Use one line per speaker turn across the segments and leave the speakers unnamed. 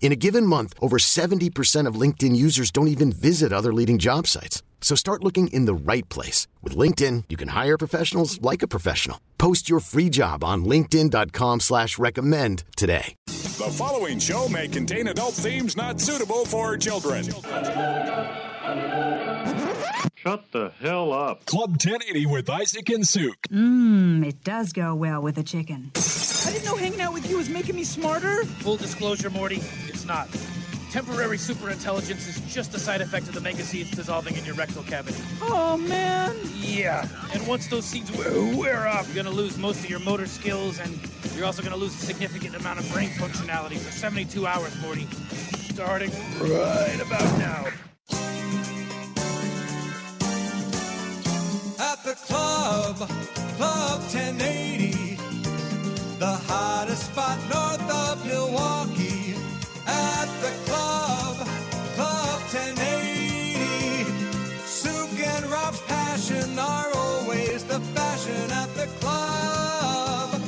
In a given month, over 70% of LinkedIn users don't even visit other leading job sites. So start looking in the right place. With LinkedIn, you can hire professionals like a professional. Post your free job on linkedin.com slash recommend today.
The following show may contain adult themes not suitable for children.
Shut the hell up.
Club 1080 with Isaac and Suk.
Mmm, it does go well with a chicken.
I didn't know hanging out with you was making me smarter.
Full disclosure, Morty, it's not. Temporary superintelligence is just a side effect of the mega seeds dissolving in your rectal cavity.
Oh man.
Yeah, and once those seeds wear, wear off, you're gonna lose most of your motor skills, and you're also gonna lose a significant amount of brain functionality for 72 hours, Morty. Starting right about now.
Club, Club 1080, the hottest spot north of Milwaukee. At the club, Club 1080, Suk and Rob's passion are always the fashion at the club.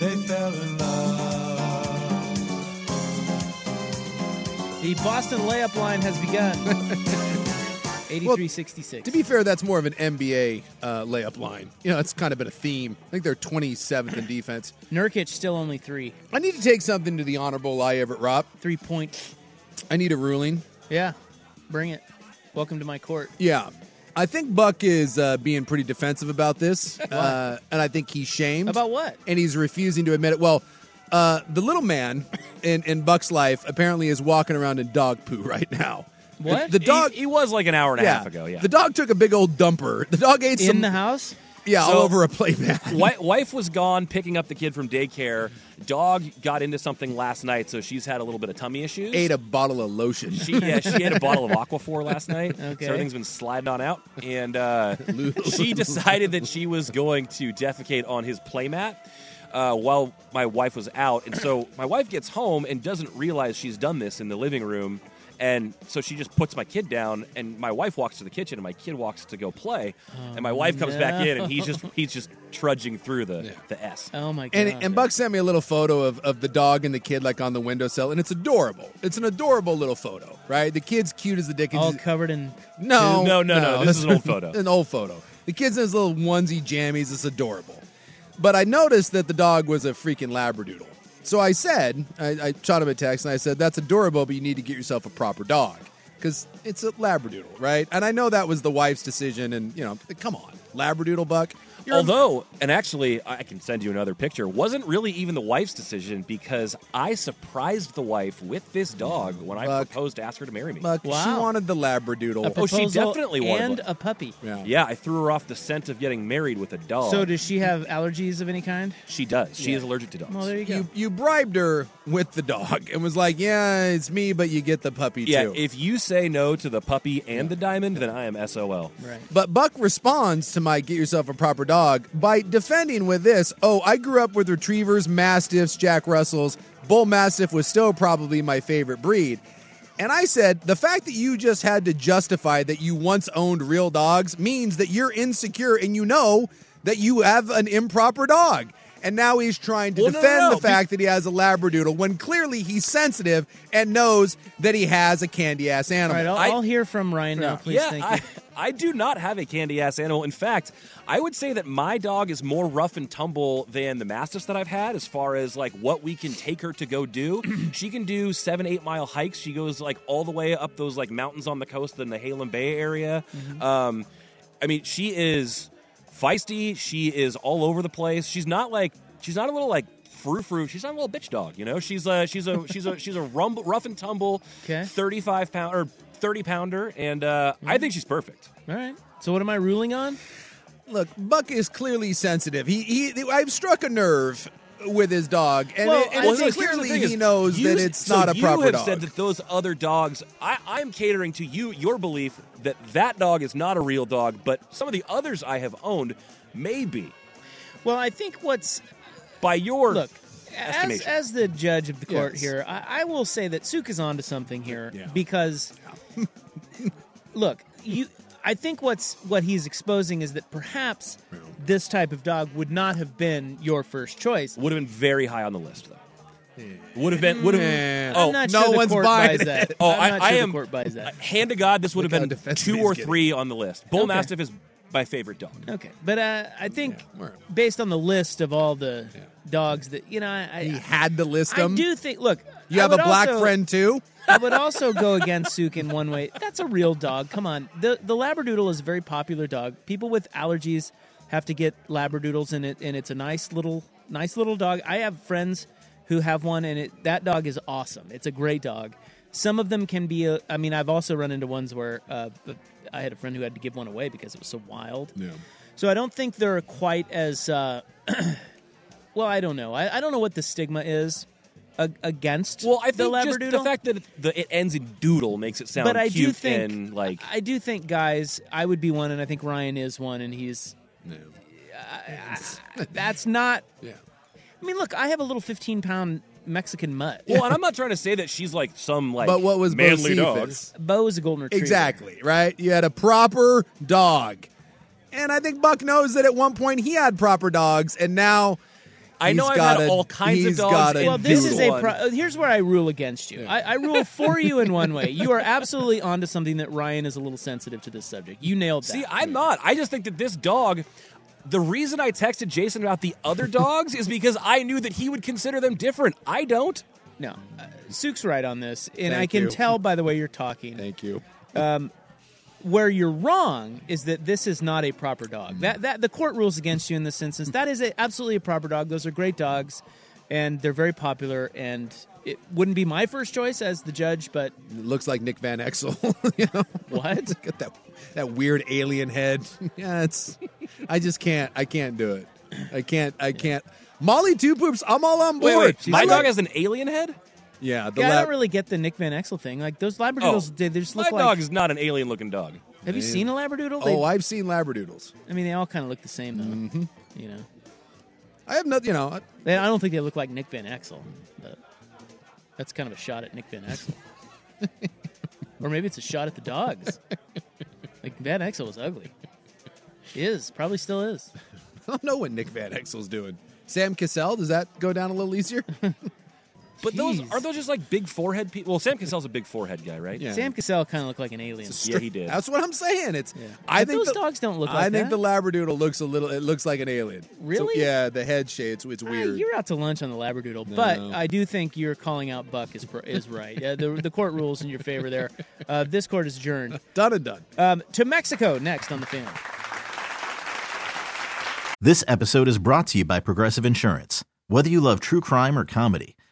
They fell in love.
The Boston layup line has begun. 83-66.
To be fair, that's more of an NBA uh, layup line. You know, it's kind of been a theme. I think they're 27th in defense.
Nurkic still only three.
I need to take something to the honorable I Everett Rob.
Three point.
I need a ruling.
Yeah, bring it. Welcome to my court.
Yeah. I think Buck is uh, being pretty defensive about this, uh, and I think he's shamed.
About what?
And he's refusing to admit it. Well, uh, the little man in, in Buck's life apparently is walking around in dog poo right now.
What?
The, the dog.
He, he was like an hour and a
yeah,
half ago. Yeah.
The dog took a big old dumper. The dog ate
In
some.
the house?
yeah, all over a playmat.
Wi- wife was gone picking up the kid from daycare. Dog got into something last night, so she's had a little bit of tummy issues.
Ate a bottle of lotion.
She yeah, she had a bottle of Aquaphor last night.
Okay.
So everything's been sliding on out. And uh, she decided that she was going to defecate on his playmat uh, while my wife was out. And so my wife gets home and doesn't realize she's done this in the living room. And so she just puts my kid down, and my wife walks to the kitchen, and my kid walks to go play. and my wife comes back in, and he's just oh, he's just trudging through the the S.
Oh my god.
And, and Buck sent me a little photo of, of the dog and the kid like on the windowsill, and it's adorable. It's an adorable little photo, right? The kid's cute as the dickens.
all covered in
no,
No, no, no, this is an old photo.
an old photo. The kid's in his little onesie jammies. It's adorable. But I noticed that the dog was a freaking labradoodle. So I said, I, I shot him a text and I said, "That's adorable, but you need to get yourself a proper dog because it's a labradoodle, right?" And I know that was the wife's decision, and you know, come on, labradoodle, Buck. You're
Although, and actually, I can send you another picture. Wasn't really even the wife's decision because I surprised the wife with this dog when I
Buck.
proposed to ask her to marry me.
Buck, she wanted the labradoodle.
a
Oh, she
proposal
definitely wanted
and
one.
a puppy.
yeah.
Yeah, I threw her off the scent of getting married with a dog.
So does she have allergies of any kind?
she does. She is allergic to dogs.
Well, there you go.
You you bribed her with the dog and was like, "Yeah, it's me, but you get the puppy
yeah,
too."
if you say no to the puppy and the diamond, then I am SOL.
right.
But Buck responds to my get yourself a proper dog by defending with this Oh, I grew up with retrievers, mastiffs, Jack Russells. Bull Mastiff was still probably my favorite breed. And I said, the fact that you just had to justify that you once owned real dogs means that you're insecure and you know that you have an improper dog. And now he's trying to
Well, no, no,
defend
no.
the fact that he has a Labradoodle when clearly he's sensitive and knows that he has a candy ass animal.
right, I'll,
I-
I'll hear from Ryan now, please.
yeah,
Thank
I,
you.
I do not have a candy ass animal. In fact, I would say that my dog is more rough and tumble than the mastiffs that I've had as far as like what we can take her to go do. she can do seven, eight mile hikes. She goes like all the way up those like mountains on the coast in the Halem Bay area.
Mm-hmm.
Um, I mean, she is feisty. She is all over the place. She's not like she's not a little like frou frou. She's not a little bitch dog. You know, she's a she's a she's a she's a rumble, rough and tumble,
Okay.
thirty five pound or thirty pounder, and uh, I think she's perfect.
All right. So what am I ruling on?
Look, Buck is clearly sensitive. He, he I've struck a nerve with his dog, and,
Well,
it, and
well,
it's clearly
thing
he
is,
knows
you-
that it's
so
not a
you
proper
have
dog.
said that those other dogs. I, I'm catering to you, your belief that that dog is not a real dog, but some of the others I have owned may be.
Well, I think what's
by your
look as, as the judge of the court
Yes.
here, I, I will say that Suk is onto something here because look, you. I think what's what he's exposing is that perhaps this type of dog would not have been your first choice.
would have been very high on the list, though. Would have been. Would have.
Yeah.
Oh,
I'm not
no
sure
one's buying
buys that.
Oh,
I'm
I,
not
I
sure
am.
the court buys that.
Hand to God, this would have been two
he's
or
getting.
three on the list. Bull
Okay.
Mastiff is my favorite dog.
Okay, but uh, I think based on the list of all the dogs that you know, I,
he had to list them.
I do think. Look,
you
I
have a black
also-
friend too.
I would also go against Suk in one way. That's a real dog. Come on, the the Labradoodle is a very popular dog. People with allergies have to get Labradoodles in it, and it's a nice little nice little dog. I have friends who have one, and it that dog is awesome. It's a great dog. Some of them can be. A, I mean, I've also run into ones where uh, I had a friend who had to give one away because it was so wild.
Yeah.
So I don't think they're quite as. Uh, well, I don't know. I, I don't know what the stigma is a- against.
Well, I
the
think just
Labradoodle.
the fact that it, the, it ends in doodle makes it sound
but I
cute
do think
and like
I do think guys, I would be one, and I think Ryan is one, and he's. I- uh, that's not.
Yeah.
I mean, look, I have a little fifteen pound Mexican mutt.
Well, and I'm not trying to say that she's like some like
But what was
manly
Bo
dog.
Cephas?
Bo is a golden retriever.
Exactly, right? You had a proper dog. And I think Buck knows that at one point he had proper dogs, and now
I know I've
got
had
a-
all kinds of dogs
got a
Well, this is a. Pro- uh, here's where I rule against you. I, I rule for you in one way. You are absolutely onto something that Ryan is a little sensitive to this subject. You nailed that.
See, I'm not. I just think that this dog. The reason I texted Jason about the other dogs is because I knew that he would consider them different. I don't.
No, uh, Suk's right on this, and I can
you.
tell by the way you're talking.
Thank you.
Um, where you're wrong is that this is not a proper dog. Mm. That that the court rules against you in this instance. That is a, absolutely a proper dog. Those are great dogs, and they're very popular. And it wouldn't be my first choice as the judge, but
It looks like Nick Van Exel. you know
what?
Got that that weird alien head. yeah, it's. I just can't. I can't do it. I can't. I can't. Molly Two Poops. I'm all on board.
wait. My dog
like-
has an alien head.
Yeah, the
yeah, I don't really get the Nick Van Exel thing. Like those
Oh,
Labradoodles, they, they just
my
look like.
dog is not an alien-looking dog.
have you seen a Labradoodle?
Oh,
They-
I've seen Labradoodles.
I mean, they all kind of look the same though.
Mm-hmm.
You know,
I have not. You know. I-
they, I don't think they look like Nick Van Exel. But that's kind of a shot at Nick Van Exel. or maybe it's a shot at the dogs. Like Van Exel was ugly. He is probably still is.
I don't know what Nick Van Exel's doing. Sam Cassell. Does that go down a little easier?
But those
Jeez.
are those just like big forehead people. Well, Sam Cassell's a big forehead guy, right?
Yeah.
Sam Cassell kind of looked like an alien.
Yeah, he did.
That's what I'm saying. It's.
Yeah.
I
But
think
those
the-
dogs don't look like
I
like
think
that.
the Labradoodle looks a little. It looks like an alien. So,
Really?
yeah, the head shape. It's, it's
Ah,
weird.
you're out to lunch on the Labradoodle, but
No.
I do think you're calling out Buck is pr- is right. Uh, the the court rules in your favor there. Uh, this court is adjourned.
done and done.
Um, to Mexico next on the fan.
This episode is brought to you by Progressive Insurance. Whether you love true crime or comedy,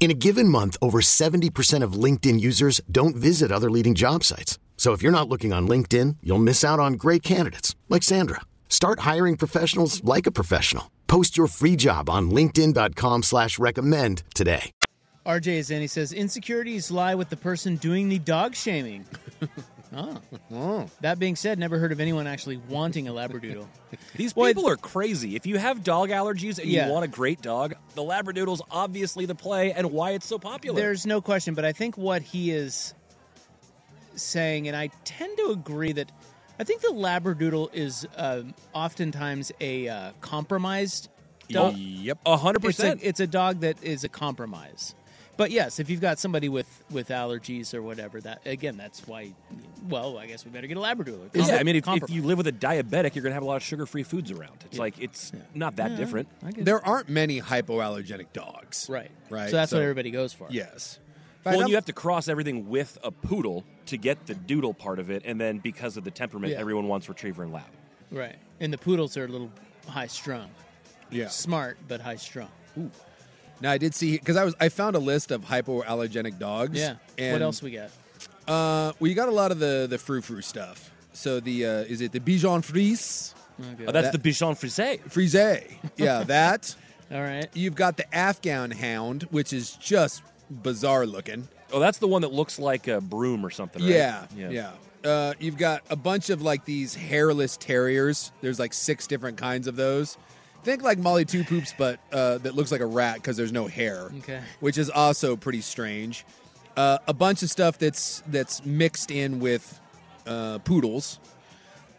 In a given month, over 70% of LinkedIn users don't visit other leading job sites. So if you're not looking on LinkedIn, you'll miss out on great candidates like Sandra. Start hiring professionals like a professional. Post your free job on linkedin.com slash recommend today.
RJ is in. He says insecurities lie with the person doing the dog shaming. Oh. That being said, never heard of anyone actually wanting a labradoodle.
These
Well,
people are crazy. If you have dog allergies and
Yeah.
you want a great dog, the Labradoodle's obviously the play and why it's so popular.
There's no question, but I think what he is saying, and I tend to agree that I think the Labradoodle is um oftentimes a uh, compromised dog.
Yep, a hundred
It's a, it's a dog that is a compromise. But yes, if you've got somebody with, with allergies or whatever, that again, that's why. Well, I guess we better get a Labradoodle.
Yeah, I mean, if, if you live with a diabetic, you're going to have a lot of sugar-free foods around. It's like it's not that
Yeah,
different.
I get
There aren't many hypoallergenic dogs.
Right.
Right.
So that's what everybody goes for.
Yes.
Well,
I'm-
you have to cross everything with a poodle to get the doodle part of it, and then because of the temperament,
Yeah.
everyone wants retriever and lab.
Right. And the poodles are a little high strung.
Yeah.
Smart, but high strung.
Now I did see because I was I found a list of hypoallergenic dogs.
Yeah.
And,
what else we got?
Uh, well, you got a lot of the the frou frou stuff. So the uh, is it the Bichon Frise?
Oh, that's the Bichon Frise.
Frise. Yeah, that.
All right.
You've got the Afghan Hound, which is just bizarre looking.
Oh, that's the one that looks like a broom or something, right?
Yeah, yeah. Uh, you've got a bunch of like these hairless terriers. There's like six different kinds of those. Think like Molly Two Poops, but uh, that looks like a rat because there's no hair.
Okay.
Which is also pretty strange. Uh, a bunch of stuff that's that's mixed in with uh, poodles.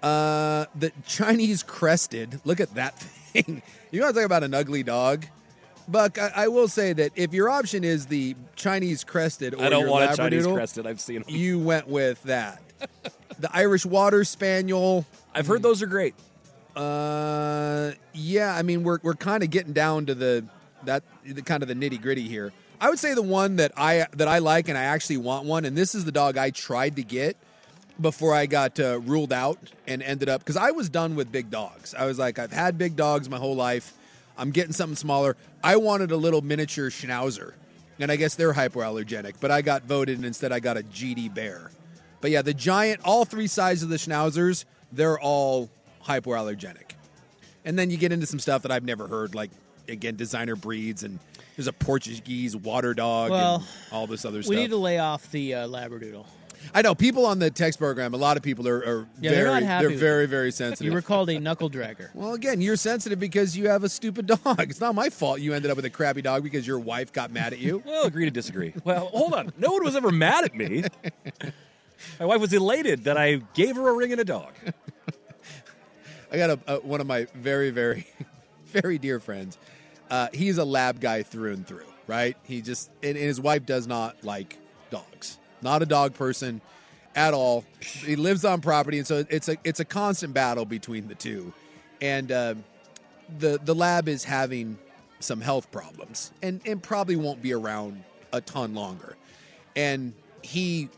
Uh, the Chinese crested. Look at that thing. you want to talk about an ugly dog? Buck, I, I will say that if your option is the Chinese crested or
I don't
your
want a Chinese
Labradoodle,
crested. I've seen them.
you went with that. the Irish Water Spaniel.
I've heard those are great.
Uh, yeah. I mean, we're we're kind of getting down to the that the kind of the nitty gritty here. I would say the one that I that I like and I actually want one, and this is the dog I tried to get before I got uh, ruled out and ended up because I was done with big dogs. I was like, I've had big dogs my whole life. I'm getting something smaller. I wanted a little miniature schnauzer, and I guess they're hypoallergenic. But I got voted, and instead I got a GD bear. But yeah, the giant, all three sizes of the schnauzers, they're all hypoallergenic. And then you get into some stuff that I've never heard, like again, designer breeds, and there's a Portuguese water dog,
Well,
and all this other
We
stuff.
We need to lay off the uh, Labradoodle.
I know people on the text program. A lot of people are, are
Yeah,
very,
they're
they're very, very sensitive.
You were called a knuckle dragger.
well, again, you're sensitive because you have a stupid dog. It's not my fault you ended up with a crappy dog because your wife got mad at you.
Well, agree to disagree. Well, hold on. No one was ever mad at me. My wife was elated that I gave her a ring and a dog.
I got a, a one of my very, very, very dear friends. Uh, he's a lab guy through and through, right? He just and, and his wife does not like dogs. Not a dog person at all. He lives on property, and so it's a it's a constant battle between the two. And uh, the the lab is having some health problems, and and probably won't be around a ton longer. And he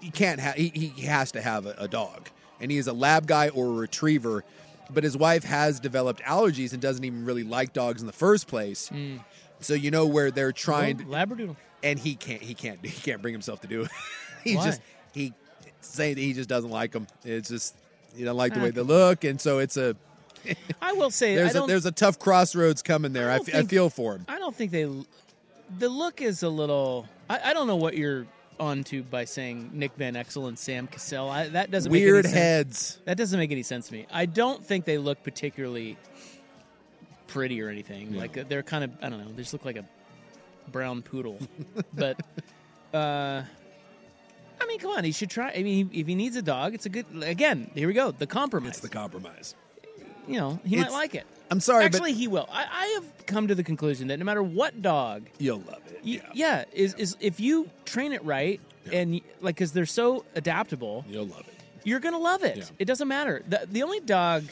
he can't have he, he has to have a, a dog, and he is a lab guy or a retriever. But his wife has developed allergies and doesn't even really like dogs in the first place.
Mm.
So you know where they're trying,
Labradoodle.
and he can't he can't he can't bring himself to do it. He's
Why?
just he saying that he just doesn't like them. It's just he doesn't like the way they look, and so it's a
I will say
there's a there's a tough crossroads coming there. I, f- I feel for him.
I don't think they. The look is a little. I, I don't know what you're onto by saying Nick Van Exel and Sam Cassell. I, that doesn't
Weird
make any sense.
heads.
That doesn't make any sense to me. I don't think they look particularly pretty or anything.
Yeah.
Like they're kind of I don't know. They just look like a brown poodle. but uh I mean, come on. He should try. I mean, if he needs a dog, it's a good. Again, here we go. The compromise.
It's the compromise.
You know, he might like it.
I'm sorry,
Actually, he will. I, I have come to the conclusion that no matter what dog,
you'll love it.
y- yeah, is is if you train it right and like because they're so adaptable,
You'll love it.
you're gonna love it.
Yeah.
It doesn't matter. The the only dog,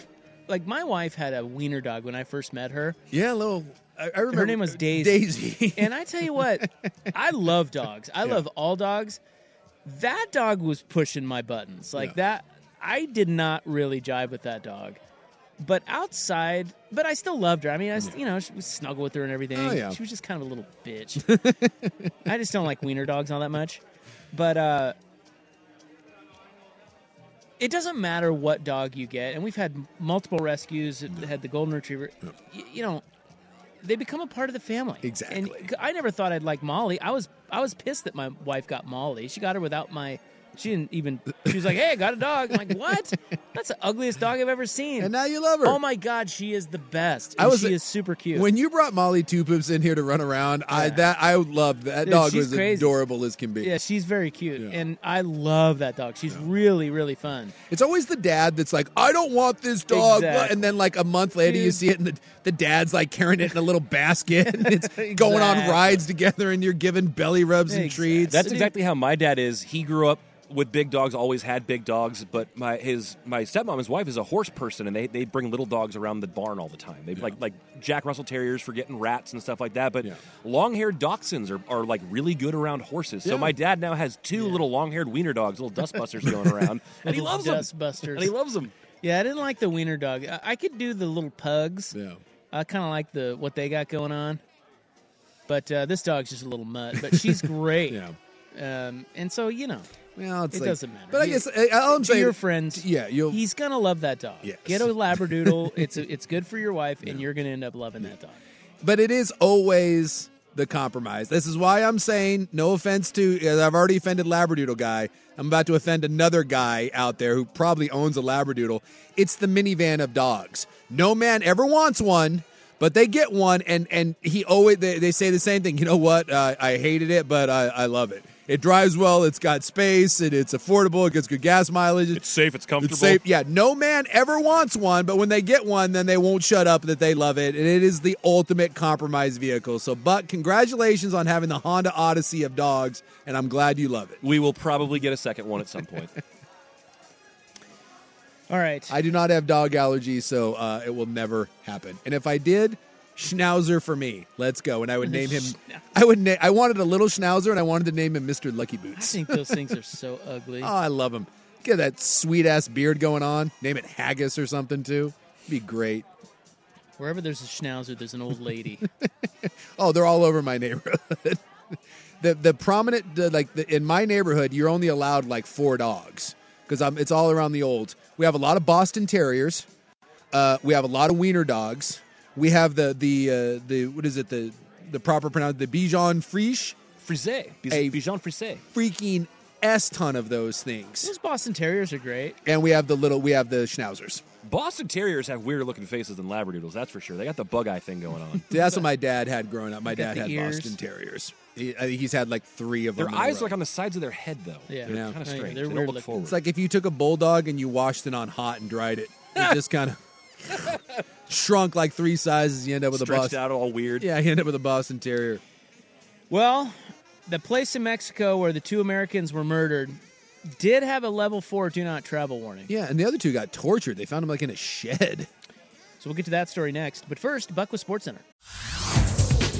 like my wife had a wiener dog when I first met her.
Yeah, a little. I, I remember
Her name was uh, Daisy.
Daisy.
And I tell you what, I love dogs. I
Yeah.
love all dogs. That dog was pushing my buttons. Like
Yeah.
that I did not really jive with that dog. But outside, but I still loved her. I mean, I, was- you know, she would snuggle with her and everything.
Oh, yeah.
She was just kind of a little bitch. I just don't like wiener dogs all that much. But uh it doesn't matter what dog you get, and we've had multiple rescues. Had the golden retriever. Y- you know, they become a part of the family.
Exactly.
And I never thought I'd like Molly. I was I was pissed that my wife got Molly. She got her without my She didn't even. She was like, "Hey, I got a dog." I'm like, "What? That's the ugliest dog I've ever seen."
And now you love her.
Oh my god, she is the best.
I was-
she is super cute.
When you brought Molly Two Poops in here to run around, I that I loved that
Dude,
dog was
crazy.
adorable as can be.
yeah, she's very cute, and I love that dog. She's really, really fun.
It's always the dad that's like, I don't want this dog.
Exactly.
And then, like, a month later, you see it, and the, the dad's like carrying it in a little basket, and it's going on rides together, and you're giving belly rubs and treats.
That's exactly how my dad is. He grew up with big dogs, always had big dogs. But my his my stepmom, his wife, is a horse person, and they, they bring little dogs around the barn all the time. They like like Jack Russell Terriers for getting rats and stuff like that. But long haired dachshunds are, are like really good around horses. So my dad now has two little long haired wiener dogs, little dustbusters going around, and he loves them.
Dustbusters.
And he loves them.
Yeah, I didn't like the wiener dog. I, I could do the little pugs.
Yeah.
I kind of like the what they got going on. But uh, this dog's just a little mutt. But she's great.
yeah.
Um, and so you know,
Well, it's
it
like-
doesn't matter.
But I guess uh, all I'm
to
saying,
your friend,
yeah, you'll.
he's gonna love that dog.
Yes.
Get a labradoodle. it's a, it's good for your wife, and you're gonna end up loving that dog.
But it is always the compromise. This is why I'm saying, no offense to, uh, I've already offended Labradoodle guy. I'm about to offend another guy out there who probably owns a Labradoodle. It's the minivan of dogs. No man ever wants one, but they get one, and and he always they, they say the same thing. You know what? Uh, I hated it, but I, I love it. It drives well. It's got space. And it's affordable. It gets good gas mileage.
It's safe. It's comfortable.
It's safe. Yeah, no man ever wants one, but when they get one, then they won't shut up that they love it. And it is the ultimate compromise vehicle. So, Buck, congratulations on having the Honda Odyssey of dogs, and I'm glad you love it.
We will probably get a second one at some point.
All right.
I do not have dog allergies, so uh, it will never happen. And if I did, Schnauzer for me. Let's go. And I would name him. I would. Na- I wanted a little Schnauzer, and I wanted to name him Mister Lucky Boots.
I think those things are so ugly.
Oh, I love him. Get that sweet ass beard going on. Name it Haggis or something too. Be great.
Wherever there's a schnauzer, there's an old lady.
Oh, they're all over my neighborhood. the the prominent the, like the, in my neighborhood, you're only allowed like four dogs because it's all around the old. We have a lot of Boston Terriers. Uh, we have a lot of Wiener dogs. We have the the uh, the what is it the the proper pronoun the Bichon Friche
Frise.
A-
Bichon Frise.
freaking s ton of those things.
Those Boston Terriers are great.
And we have the little we have the Schnauzers.
Boston Terriers have weirder looking faces than Labradoodles, that's for sure. They got the bug eye thing going on.
That's what my dad had growing up. My dad had
ears.
Boston Terriers. He, I think he's had like three of
Their
them. in a
eyes
row.
are like on the sides of their head, though.
Yeah.
They're
Yeah.
kind of
Oh, yeah,
strange.
they're
they don't look
looking.
forward.
It's like if you took a bulldog and you washed it on hot and dried it. It just kind of shrunk like three sizes. You end up with a
stretched
Boston.
out all weird.
Yeah, you end up with a Boston Terrier.
Well, the place in Mexico where the two Americans were murdered did have a level four do not travel warning.
Yeah, and the other two got tortured. They found them like in a shed.
So we'll get to that story next. But first, Buck with Sports Center.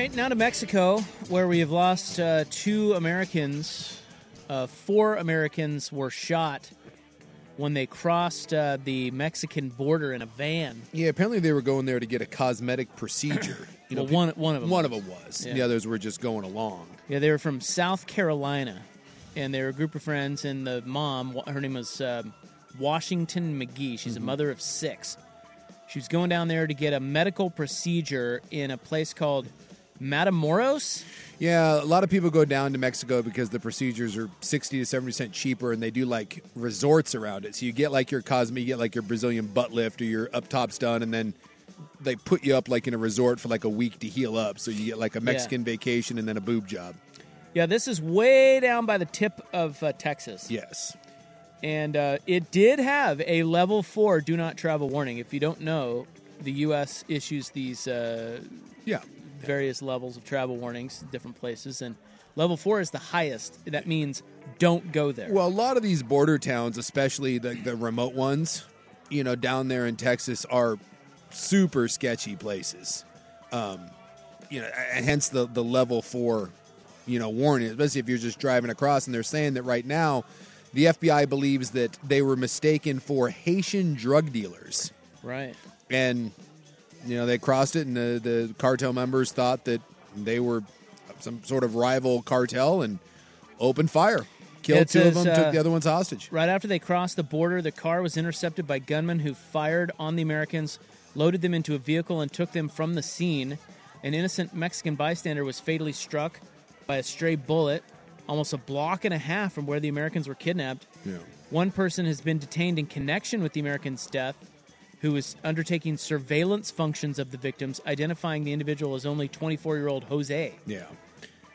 Right, now to Mexico, where we have lost uh, two Americans. Uh, four Americans were shot when they crossed uh, the Mexican border in a van.
Yeah, apparently they were going there to get a cosmetic procedure. You know,
Well, one- one of 'em
One
was.
of them was.
Yeah.
The others were just going along.
Yeah, they were from South Carolina, and they were a group of friends. And the mom, her name was um, Washington McGee. She's a mother of six. She was going down there to get a medical procedure in a place called Matamoros.
Yeah, a lot of people go down to Mexico because the procedures are 60 to 70 percent cheaper, and they do like resorts around it. So you get like your Cosme, you get like your Brazilian butt lift or your up tops done, and then they put you up like in a resort for like a week to heal up. So you get like a Mexican vacation and then a boob job.
Yeah, this is way down by the tip of uh, Texas.
Yes.
And uh, it did have a level four do not travel warning. If you don't know, the U.S. issues these uh,
yeah
various levels of travel warnings, different places, and level four is the highest. That means don't go there.
Well, a lot of these border towns, especially the, the remote ones, you know, down there in Texas, are super sketchy places. Um, you know, hence the the level four, you know, warning. Especially if you're just driving across, and they're saying that right now, the FBI believes that they were mistaken for Haitian drug dealers.
Right.
And, you know, they crossed it, and the, the cartel members thought that they were some sort of rival cartel and opened fire. Killed
It
two of them,
uh,
took the other ones hostage.
Right after they crossed the border, the car was intercepted by gunmen who fired on the Americans, loaded them into a vehicle, and took them from the scene. An innocent Mexican bystander was fatally struck by a stray bullet almost a block and a half from where the Americans were kidnapped.
Yeah.
One person has been detained in connection with the Americans' death, who is undertaking surveillance functions of the victims, identifying the individual as only 24 year old Jose.
Yeah.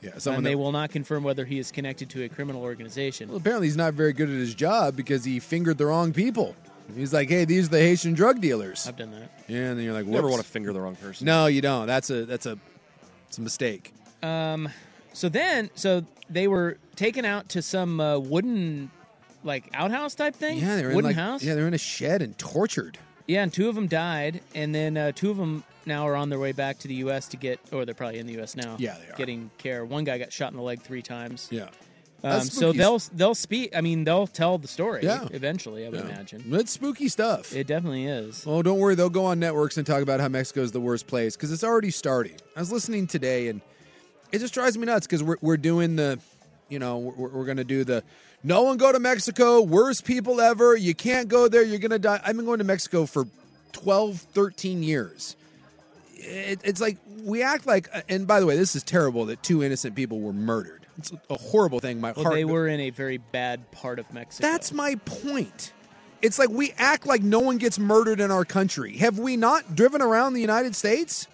Yeah.
and they
that-
will not confirm whether he is connected to a criminal organization.
Well, apparently he's not very good at his job because he fingered the wrong people. He's like, hey, these are the Haitian drug dealers.
I've done that.
Yeah, and then you're like,
Never want to finger the wrong person.
No, you don't. That's a that's a it's a mistake.
Um, so then, so they were taken out to some uh, wooden, like outhouse type thing.
Yeah, they're in
wooden
like
house.
yeah, they're in a shed and tortured.
Yeah, and two of them died, and then uh, two of them now are on their way back to the U.S. to get, or they're probably in the U.S. now.
Yeah, they are.
getting care. One guy got shot in the leg three times.
Yeah.
Um,
That's
so
spooky.
they'll they'll speak. I mean, they'll tell the story.
Yeah.
eventually, I would
Yeah.
imagine.
It's spooky stuff.
It definitely is.
Oh, don't worry. They'll go on networks and talk about how Mexico is the worst place because it's already starting. I was listening today, and it just drives me nuts because we're, we're doing the, you know, we're, we're going to do the no one go to Mexico, worst people ever. You can't go there. You're going to die. I've been going to Mexico for 12, 13 years. It, it's like we act like, uh, and by the way, this is terrible that two innocent people were murdered. It's a horrible thing. My
Well,
heart.
they were in a very bad part of Mexico.
That's my point. It's like we act like no one gets murdered in our country. Have we not driven around the United States?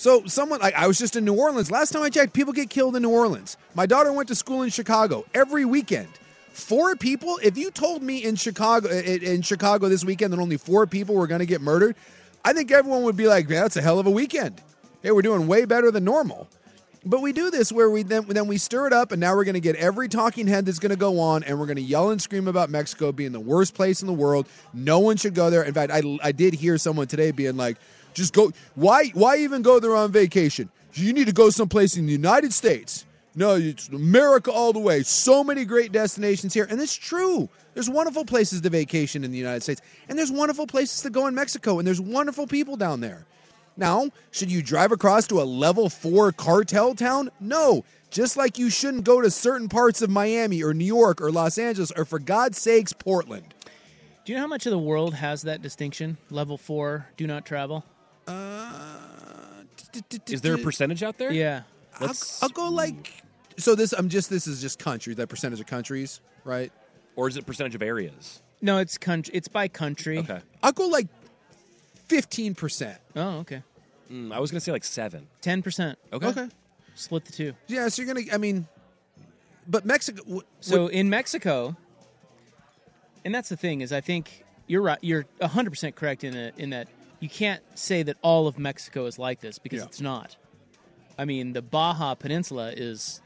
So someone like I was just in New Orleans. Last time I checked, people get killed in New Orleans. My daughter went to school in Chicago every weekend. Four people. If you told me in Chicago in Chicago this weekend that only four people were going to get murdered, I think everyone would be like, "Man, that's a hell of a weekend." Hey, we're doing way better than normal. But we do this where we then then we stir it up, and now we're going to get every talking head that's going to go on, and we're going to yell and scream about Mexico being the worst place in the world. No one should go there. In fact, I I did hear someone today being like, "Just go. Why why even go there on vacation? You need to go someplace in the United States." No, it's America all the way. So many great destinations here, and it's true. There's wonderful places to vacation in the United States, and there's wonderful places to go in Mexico, and there's wonderful people down there. Now, should you drive across to a level four cartel town? No. Just like you shouldn't go to certain parts of Miami or New York or Los Angeles or, for God's sakes, Portland.
Do you know how much of the world has that distinction? Level four, do not travel.
Is there a percentage out there?
Yeah.
I'll, I'll go like. So this, I'm just. This is just countries. That percentage of countries, right?
Or is it percentage of areas?
No, it's country. It's by country.
Okay.
I'll go like fifteen percent.
Oh, okay.
Mm, I was going to say like seven.
Ten percent.
Okay.
Okay.
Split the two.
Yeah. So you're gonna. I mean, but Mexico. w-
So
would-
in Mexico, and that's the thing is, I think you're right. You're 100 percent correct in a, in that you can't say that all of Mexico is like this because
Yeah.
it's not. I mean, the Baja Peninsula is.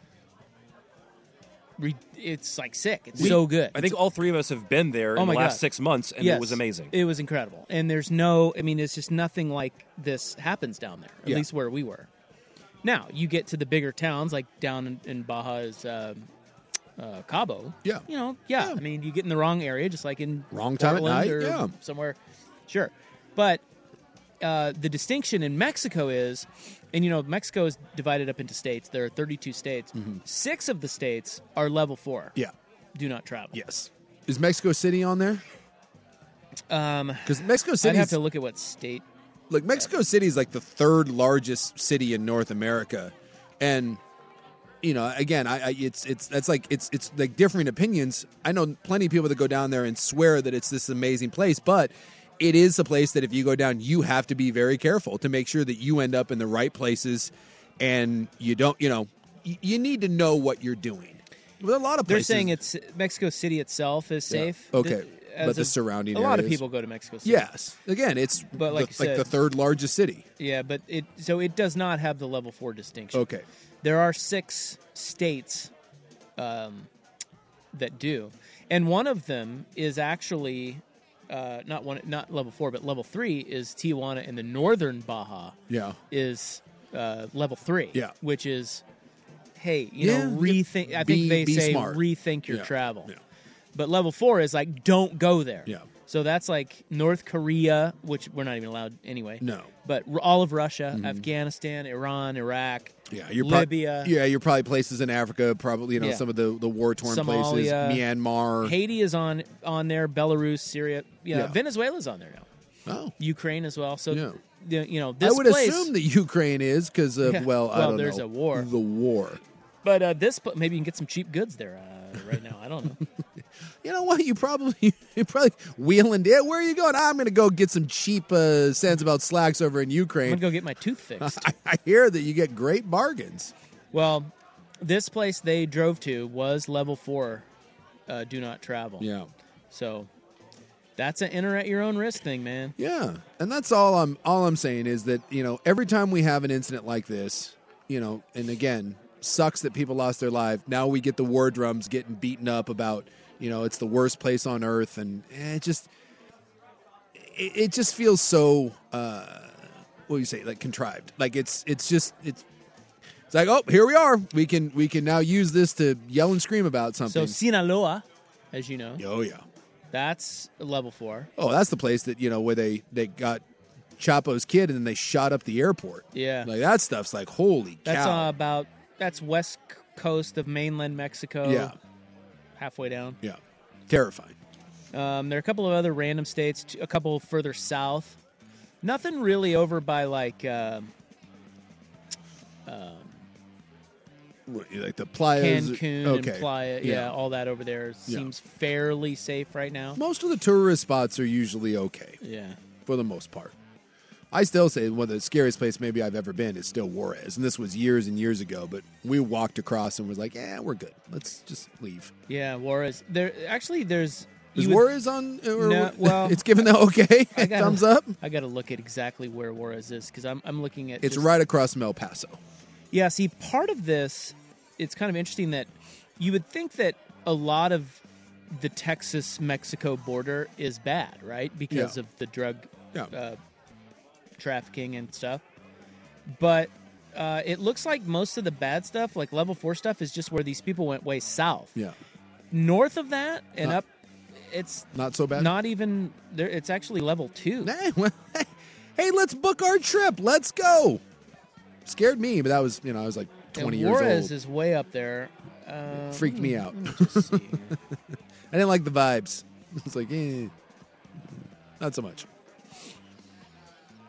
re- It's like sick. It's
We-
so good.
I think all three of us have been there
Oh
in the last
God.
six months, and
Yes.
it was amazing.
It was incredible. And there's no, I mean, it's just nothing like this happens down there, at
Yeah.
least where we were. Now, you get to the bigger towns, like down in, in Baja is um, uh, Cabo.
Yeah.
You know, yeah. I mean, you get in the wrong area, just like in
Wrong time at night,
or
yeah.
somewhere. Sure. But uh, the distinction in Mexico is, and you know, Mexico is divided up into states. There are 32 states. Six of the states are level four.
Mm-hmm. Yeah.
Do not travel.
Yes. Is Mexico City on there?
Um,
Because Mexico
I'd have to look at what state.
like Mexico City is like the third largest city in North America, and you know, again, I, I it's it's that's like it's it's like differing opinions. I know plenty of people that go down there and swear that it's this amazing place, but it is a place that if you go down, you have to be very careful to make sure that you end up in the right places, and you don't, you know, you need to know what you're doing. With a lot of places, They're
saying it's Mexico City itself is
Yeah.
safe.
Okay.
Th-
But
as
the
a-
surrounding
A lot of people go to Mexico City.
yes, again, it's
But like
the,
you
like the third largest city.
Yeah, but it so it does not have the level four distinction.
Okay.
There are six states um, that do, and one of them is actually uh, not one, not level four, but level three is Tijuana in the northern Baja.
Yeah.
is uh, level three.
Yeah.
which is hey, you
Yeah,
know, rethink. I
be-
think they say
smart.
rethink your
Yeah,
travel.
yeah.
But level four is like don't go there.
Yeah.
So that's like North Korea, which we're not even allowed anyway.
No.
But all of Russia,
Mhm.
Afghanistan, Iran, Iraq,
Yeah, you're
Libya,
yeah, you're probably places in Africa, probably you know
Yeah.
some of the the war torn places, Myanmar.
Haiti is on on there, Belarus, Syria, yeah,
Yeah.
Venezuela's on there now.
Oh,
Ukraine as well. So
Yeah.
you know this is.
I would
place,
assume that Ukraine is because of
Yeah.
well, I
Well,
don't
there's
know,
a war.
The war.
but uh, this maybe you can get some cheap goods there uh, right now. I don't know.
You know what? You probably you probably wheeling. Yeah, where are you going? I'm going to go get some cheap uh, sense about slacks over in Ukraine.
I'm gonna go get my tooth fixed.
I, I hear that you get great bargains.
Well, this place they drove to was level four. Uh, do not travel.
Yeah.
So that's an enter at your own risk thing, man.
Yeah, and that's all I'm all I'm saying is that you know every time we have an incident like this, you know, and again, sucks that people lost their life. Now we get the war drums getting beaten up about you know it's the worst place on earth, and eh, it just it, it just feels so uh, what do you say like contrived. Like it's it's just it's. It's like, oh, here we are. We can we can now use this to yell and scream about something So.
Sinaloa, as you know,
oh yeah.
that's level four.
Oh, that's the place that you know where they they got Chapo's kid and then they shot up the airport.
Yeah.
Like that stuff's like holy
That's
cow.
uh, about that's west c- coast of mainland Mexico.
Yeah.
Halfway down.
yeah, terrifying.
Um, there are a couple of other random states, a couple further south. Nothing really over by like um, um,
like the playas,
Cancun
okay.
and Playa. Yeah. all that over there
Yeah.
seems fairly safe right now.
Most of the tourist spots are usually okay
Yeah.
for the most part. I still say one of the scariest places maybe I've ever been is still Juarez, and this was years and years ago. But we walked across and was like, yeah, we're good. Let's just leave.
Yeah, Juarez. There actually, there's
Is
would-
Juarez on? Or,
No, well,
it's given the okay
gotta-
thumbs up.
I got to look at exactly where Juarez is because I'm I'm looking at
It's
just-
right across from El Paso.
Yeah, see, part of this, it's kind of interesting that you would think that a lot of the Texas Mexico border is bad, right? Because
Yeah.
of the drug
Yeah.
uh, trafficking and stuff. But uh, it looks like most of the bad stuff, like level four stuff, is just where these people went way south.
Yeah,
North of that and
Not-
up, it's
not so bad.
not even there. It's actually level two.
Hey, well, hey, let's book our trip. Let's go. Scared me, but that was you know I was like
And
twenty years
Juarez
old.
is way up there. Uh,
Freaked me out.
me just see here.
I didn't like the vibes. It's like, eh, not so much.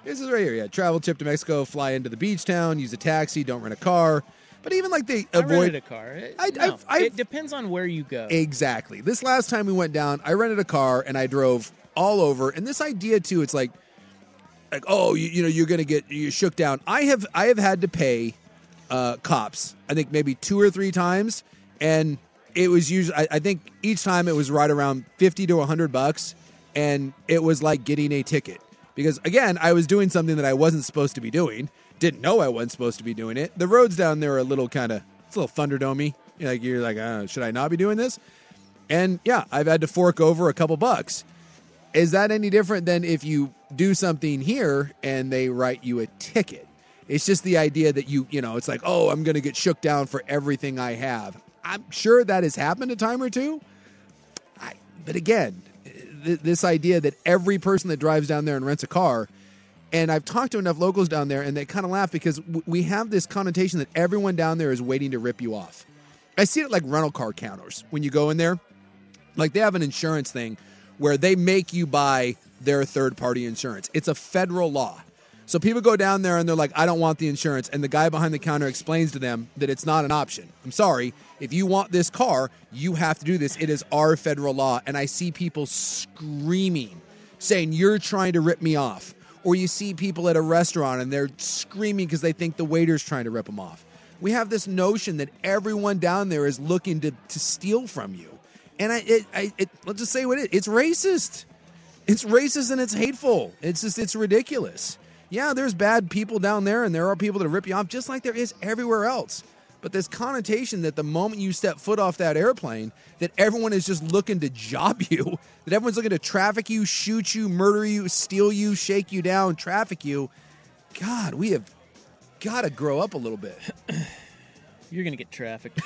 This is right here. Yeah, travel trip to Mexico, fly into the beach town, use a taxi, don't rent a car. But even like they
I
avoid
rented a car. It,
I-
no,
I've- I've-
it depends on where you go.
Exactly. This last time we went down, I rented a car and I drove all over. And this idea too, it's like, like oh, you, you know, you're gonna get you shook down. I have I have had to pay uh, cops. I think maybe two or three times, and it was usually I, I think each time it was right around fifty to hundred bucks, and it was like getting a ticket because again I was doing something that I wasn't supposed to be doing. Didn't know I wasn't supposed to be doing it. The roads down there are a little kind of it's a little thunderdomey. Like you're like uh, should I not be doing this? And yeah, I've had to fork over a couple bucks. Is that any different than if you do something here and they write you a ticket? It's just the idea that you, you know, it's like, oh, I'm going to get shook down for everything I have. I'm sure that has happened a time or two. I, but again, th- this idea that every person that drives down there and rents a car, and I've talked to enough locals down there, and they kind of laugh because w- we have this connotation that everyone down there is waiting to rip you off. I see it like rental car counters when you go in there like they have an insurance thing where they make you buy their third party insurance. It's a federal law. So people go down there and they're like, I don't want the insurance. And the guy behind the counter explains to them that it's not an option. I'm sorry. If you want this car, you have to do this. It is our federal law. And I see people screaming, saying, You're trying to rip me off. Or you see people at a restaurant and they're screaming because they think the waiter's trying to rip them off. We have this notion that everyone down there is looking to, to steal from you. And I, it, I, it, let's just say what it is. It's racist. It's racist and it's hateful. It's just, it's ridiculous. Yeah, there's bad people down there and there are people that rip you off just like there is everywhere else. But this connotation that the moment you step foot off that airplane, that everyone is just looking to job you, that everyone's looking to traffic you, shoot you, murder you, steal you, shake you down, traffic you. God, we have got to grow up a little bit.
You're gonna get trafficked.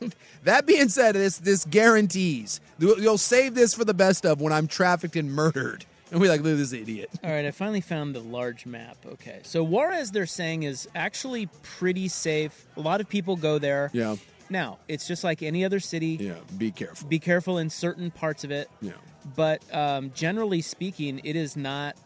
that being said, this this guarantees you'll you'll save this for the best of when I'm trafficked and murdered. And we like, look at this idiot.
All right, I finally found the large map. Okay, so Juarez, they're saying, is actually pretty safe. A lot of people go there.
Yeah.
Now, it's just like any other city.
Yeah, be careful.
Be careful in certain parts of it.
Yeah.
But um, generally speaking, it is not.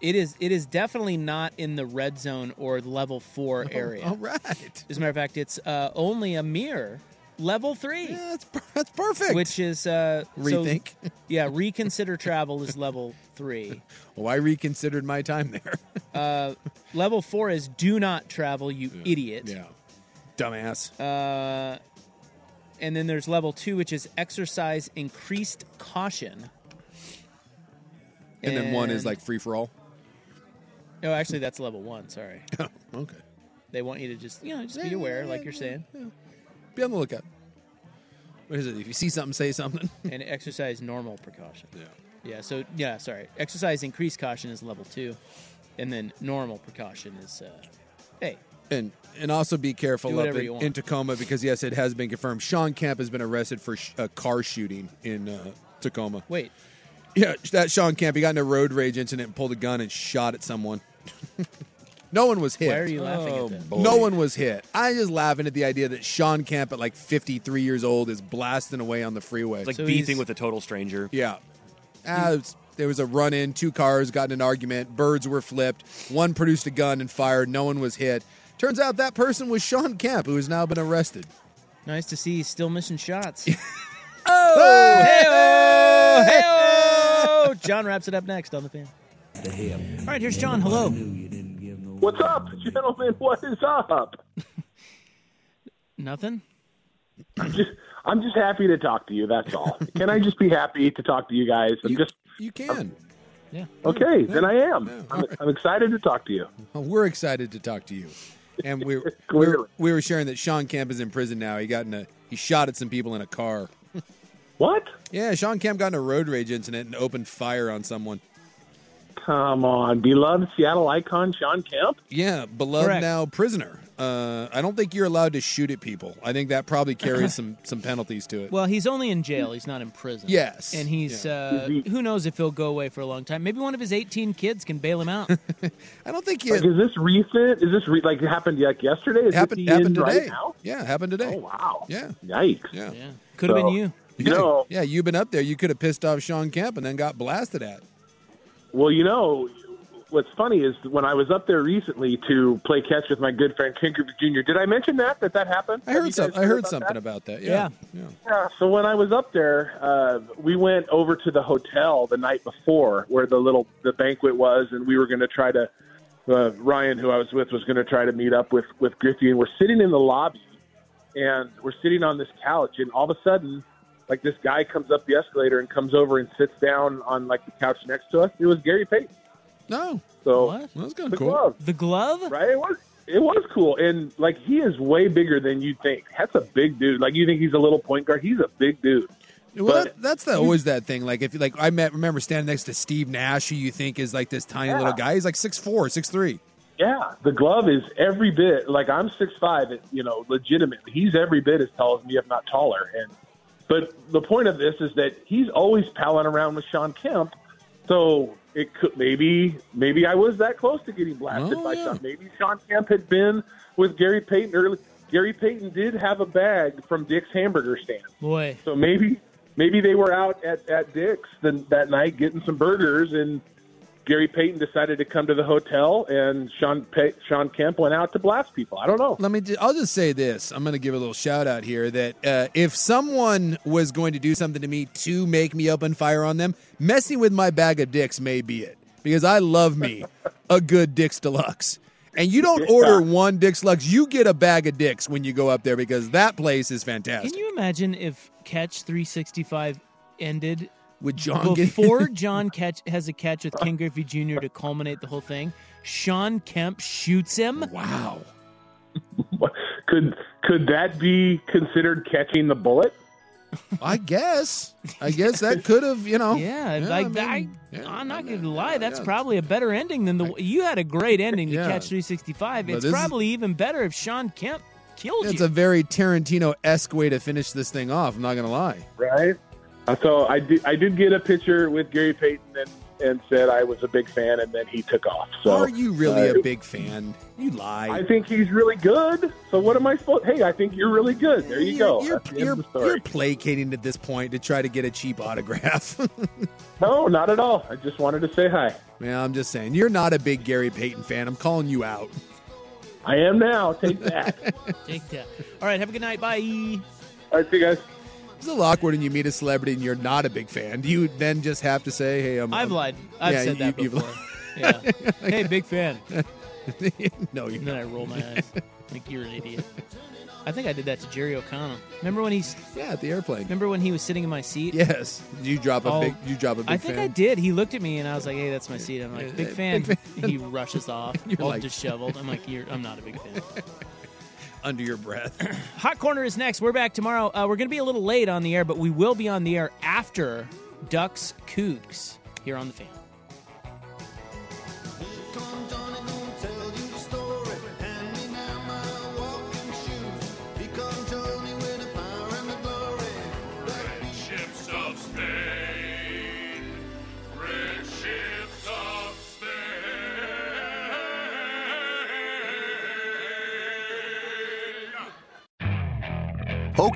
It is. It is definitely not in the red zone or level four area.
All right.
As a matter of fact, it's uh, only a mere level three.
Yeah, that's, that's perfect.
Which is uh, so-
Rethink.
yeah, reconsider travel is level three.
Well, I reconsidered my time there.
Uh, level four is do not travel, you idiot.
Yeah. Dumbass.
Uh, and then there's level two, which is exercise increased caution.
And, then one is like free for all.
No, actually, that's level one. Sorry.
okay.
They want you to just, you know, just be aware, like you're saying.
Be on the lookout. What is it? If you see something, say something.
and exercise normal precaution.
Yeah.
Yeah. So yeah, sorry. Exercise increased caution is level two, and then normal precaution is, uh, hey,
And and also be careful up in, in Tacoma because yes, it has been confirmed. Shawn Kemp has been arrested for sh- a car shooting in uh, Tacoma.
Wait.
Yeah, that Shawn Kemp. He got in a road rage incident and pulled a gun and shot at someone. no one was hit.
Why are you laughing at that?
No one was hit. I'm just laughing at the idea that Shawn Kemp, at like 53 years old, is blasting away on the freeway.
It's like beefing with a total stranger.
Yeah. Ah, it there was a run in, two cars got in an argument, birds were flipped, one produced a gun and fired, no one was hit. Turns out that person was Shawn Kemp, who has now been arrested.
nice to see he's still missing shots.
oh,
hey-o, hey-o! John wraps it up next on the fan. All right, here's John. Hello.
What's up, gentlemen? What is up?
Nothing.
I'm just, I'm just happy to talk to you. That's all. Can I just be happy to talk to you guys? I'm just
You can.
Yeah.
okay. Then I am. I'm, I'm excited to talk to you.
Well, we're excited to talk to you. And we were, we, were, we were sharing that Shawn Kemp is in prison now. He got in a he shot at some people in a car.
What?
Yeah, Shawn Kemp got in a road rage incident and opened fire on someone.
Come on, beloved Seattle icon Shawn Kemp.
Yeah, beloved
Correct.
now prisoner. Uh, I don't think you're allowed to shoot at people. I think that probably carries some some penalties to it.
Well, he's only in jail. He's not in prison.
Yes.
And he's,
Yeah.
uh, who knows if he'll go away for a long time. Maybe one of his 18 kids can bail him out.
I don't think
Like, is this recent? Is this re- like it happened like yesterday? Is
happened
this
happened today.
right now?
Yeah, happened today.
Oh wow!
Yeah.
Yikes!
Yeah.
Yeah. Could have been
So-
you.
You know,
yeah, you've been up there. You could have pissed off Shawn Kemp and then got blasted at.
Well, you know, what's funny is when I was up there recently to play catch with my good friend Ken Griffey Jr. Did I mention that that that happened?
I heard
you
some, I heard
about
something
that?
about that. Yeah. yeah.
Yeah. So when I was up there, uh, we went over to the hotel the night before where the little the banquet was, and we were going to try to. Uh, Ryan, who I was with, was going to try to meet up with with Griffey, and we're sitting in the lobby, and we're sitting on this couch, and all of a sudden, like this guy comes up the escalator and comes over and sits down on like the couch next to us. It was Gary Payton.
No.
So
What?
That's kind
the
of cool.
glove,
The glove?
right? It was it was cool, and like he is way bigger than you think. That's a big dude. Like you think he's a little point guard, he's a big dude.
Well,
But-
that, that's the, always that thing. Like if like I met, remember standing next to Steve Nash, who you think is like this tiny
Yeah.
little guy. He's like six four, six three.
Yeah, the glove is every bit like I'm six five. You know, legitimately, he's every bit as tall as me, if not taller. And but the point of this is that he's always palling around with Shawn Kemp. So it could maybe maybe I was that close to getting blasted
Oh,
by
yeah.
Shawn. Maybe Shawn Kemp had been with Gary Payton early. Gary Payton did have a bag from Dick's Hamburger Stand.
Boy.
So maybe maybe they were out at, at Dick's the, that night getting some burgers, and Gary Payton decided to come to the hotel, and Sean Pay- Shawn Kemp went out to blast people. I don't know.
Let me. ju- I'll just say this. I'm going to give a little shout out here that uh, if someone was going to do something to me to make me open fire on them, messing with my bag of dicks may be it because I love me a good Dicks Deluxe. And you don't order one Dicks Deluxe, you get a bag of dicks when you go up there because that place is fantastic.
Can you imagine if Catch 365 ended
with John getting-
before John catch has a catch with Ken Griffey Jr. to culminate the whole thing? Shawn Kemp shoots him.
Wow.
Could could that be considered catching the bullet?
I guess. I guess that could have, you know.
Yeah,
Yeah,
like
I mean,
I, I'm not gonna lie. That's probably a better ending than the. You had a great ending to
Yeah.
Catch 365.
But
It's
this is-
probably even better if Shawn Kemp killed
It's
you.
a very Tarantino esque way to finish this thing off. I'm not gonna lie.
right? Uh, So I did, I did get a picture with Gary Payton and, and said I was a big fan, and then he took off. So
Are you really
uh,
a big fan? You lie.
I think he's really good. So what am I supposed? Hey, I think you're really good. There you go.
You're,
That's the end
you're,
of the story.
you're placating at this point to try to get a cheap autograph.
No, not at all. I just wanted to say hi.
yeah, I'm just saying. You're not a big Gary Payton fan. I'm calling you out.
I am now. Take that.
Take that. All right, have a good night. Bye.
All right, see you guys.
It's a little awkward when you meet a celebrity and you're not a big fan. Do you then just have to say, "Hey, I'm"?
I've
I'm-
lied. I've
Yeah,
said that
you- you've
before. yeah. Hey, big fan.
no, you.
And then I roll my eyes like you're an idiot. I think I did that to Jerry O'Connell. Remember when he's
Yeah, at the airplane.
remember when he was sitting in my seat?
Yes. You drop a
Oh,
big? You drop a big
I think
fan?
I did. He looked at me and I was like, "Hey, that's my seat." I'm like, "Big fan."
big
He rushes off,
You're
all
like-
disheveled. I'm like, You're, "I'm not a big fan."
Under your breath.
Hot Corner is next. We're back tomorrow. Uh, we're going to be a little late on the air, but we will be on the air after Ducks Cougs here on the fan.